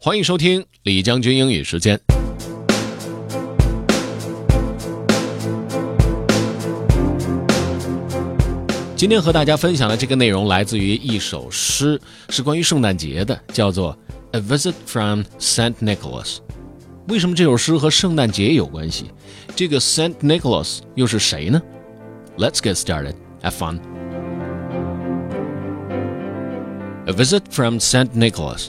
欢迎收听李将军英语时间。今天和大家分享的这个内容来自于一首诗，是关于圣诞节的，叫做《A Visit from Saint Nicholas》。为什么这首诗和圣诞节有关系？这个 Saint Nicholas 又是谁呢？Let's get started. Have fun. A Visit from Saint Nicholas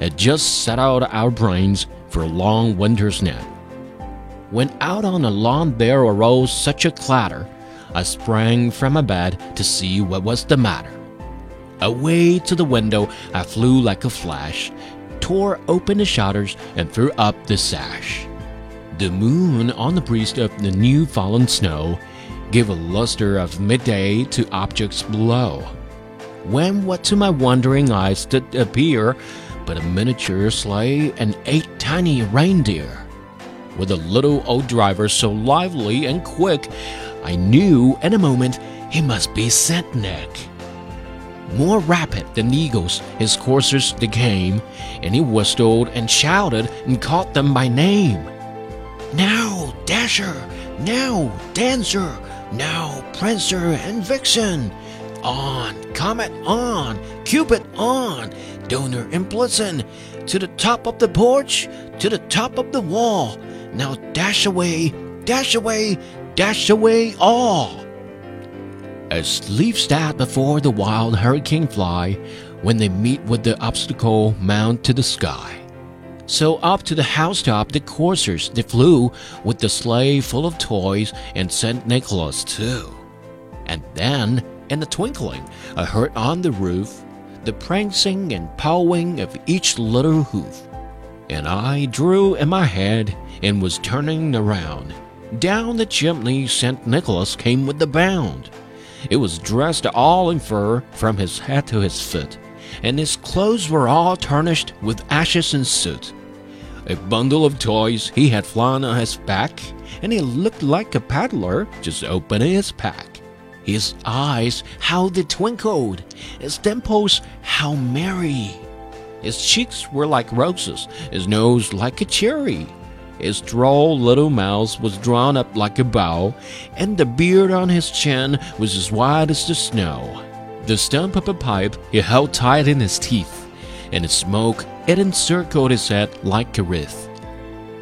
had just set out our brains for a long winter's nap. When out on the lawn there arose such a clatter, I sprang from my bed to see what was the matter. Away to the window I flew like a flash, tore open the shutters, and threw up the sash. The moon on the breast of the new fallen snow gave a luster of midday to objects below. When what to my wondering eyes did appear but a miniature sleigh and eight tiny reindeer. With a little old driver so lively and quick, I knew in a moment he must be Saint Nick. More rapid than eagles, his coursers they came, and he whistled and shouted and called them by name. Now, Dasher! Now, Dancer! Now, Prancer and Vixen! On, Comet, on! Cupid, on! Donner and Blitzen! To the top of the porch, to the top of the wall! Now dash away, dash away, dash away all! As leaves that before the wild hurricane fly, when they meet with the obstacle mount to the sky. So up to the housetop the coursers they flew, with the sleigh full of toys and Saint Nicholas too. And then, in a twinkling, I heard on the roof the prancing and pawing of each little hoof. And I drew in my head and was turning around. Down the chimney St. Nicholas came with a bound. It was dressed all in fur from his head to his foot, and his clothes were all tarnished with ashes and soot. A bundle of toys he had flung on his back, and he looked like a peddler just opening his pack. His eyes, how they twinkled! His dimples, how merry! His cheeks were like roses, his nose like a cherry. His droll little mouth was drawn up like a bow, and the beard on his chin was as white as the snow. The stump of a pipe he held tight in his teeth, and the smoke it encircled his head like a wreath.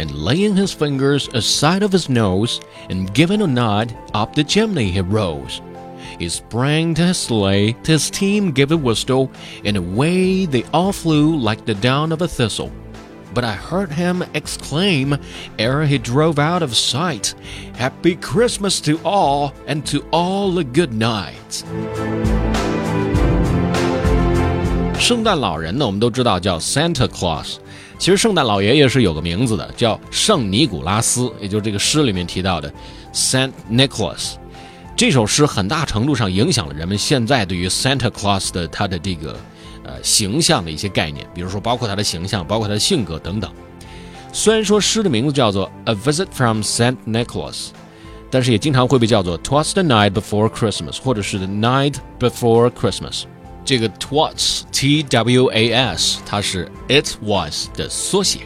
and laying his fingers aside of his nose, and giving a nod, up the chimney he rose. He sprang to his sleigh, to his team gave a whistle, and away they all flew like the down of a thistle. But I heard him exclaim, ere he drove out of sight, Happy Christmas to all, and to all a good night. 圣诞老人呢，我们都知道叫 Santa Claus。其实圣诞老爷爷是有个名字的，叫圣尼古拉斯，也就是这个诗里面提到的 Saint Nicholas。这首诗很大程度上影响了人们现在对于 Santa Claus 的他的这个呃形象的一些概念，比如说包括他的形象，包括他的性格等等。虽然说诗的名字叫做 A Visit from Saint Nicholas，但是也经常会被叫做 Twas the Night Before Christmas，或者是 The Night Before Christmas。这个 twas t w a s 它是 it was 的缩写。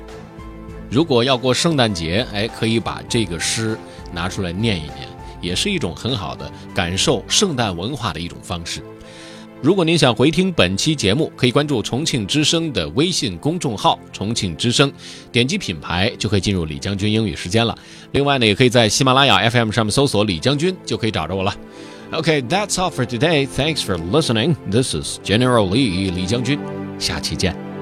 如果要过圣诞节，哎，可以把这个诗拿出来念一念，也是一种很好的感受圣诞文化的一种方式。如果您想回听本期节目，可以关注重庆之声的微信公众号“重庆之声”，点击品牌就可以进入李将军英语时间了。另外呢，也可以在喜马拉雅 FM 上面搜索“李将军”，就可以找着我了。Okay, that's all for today. Thanks for listening. This is General Lee 李将军，下期见。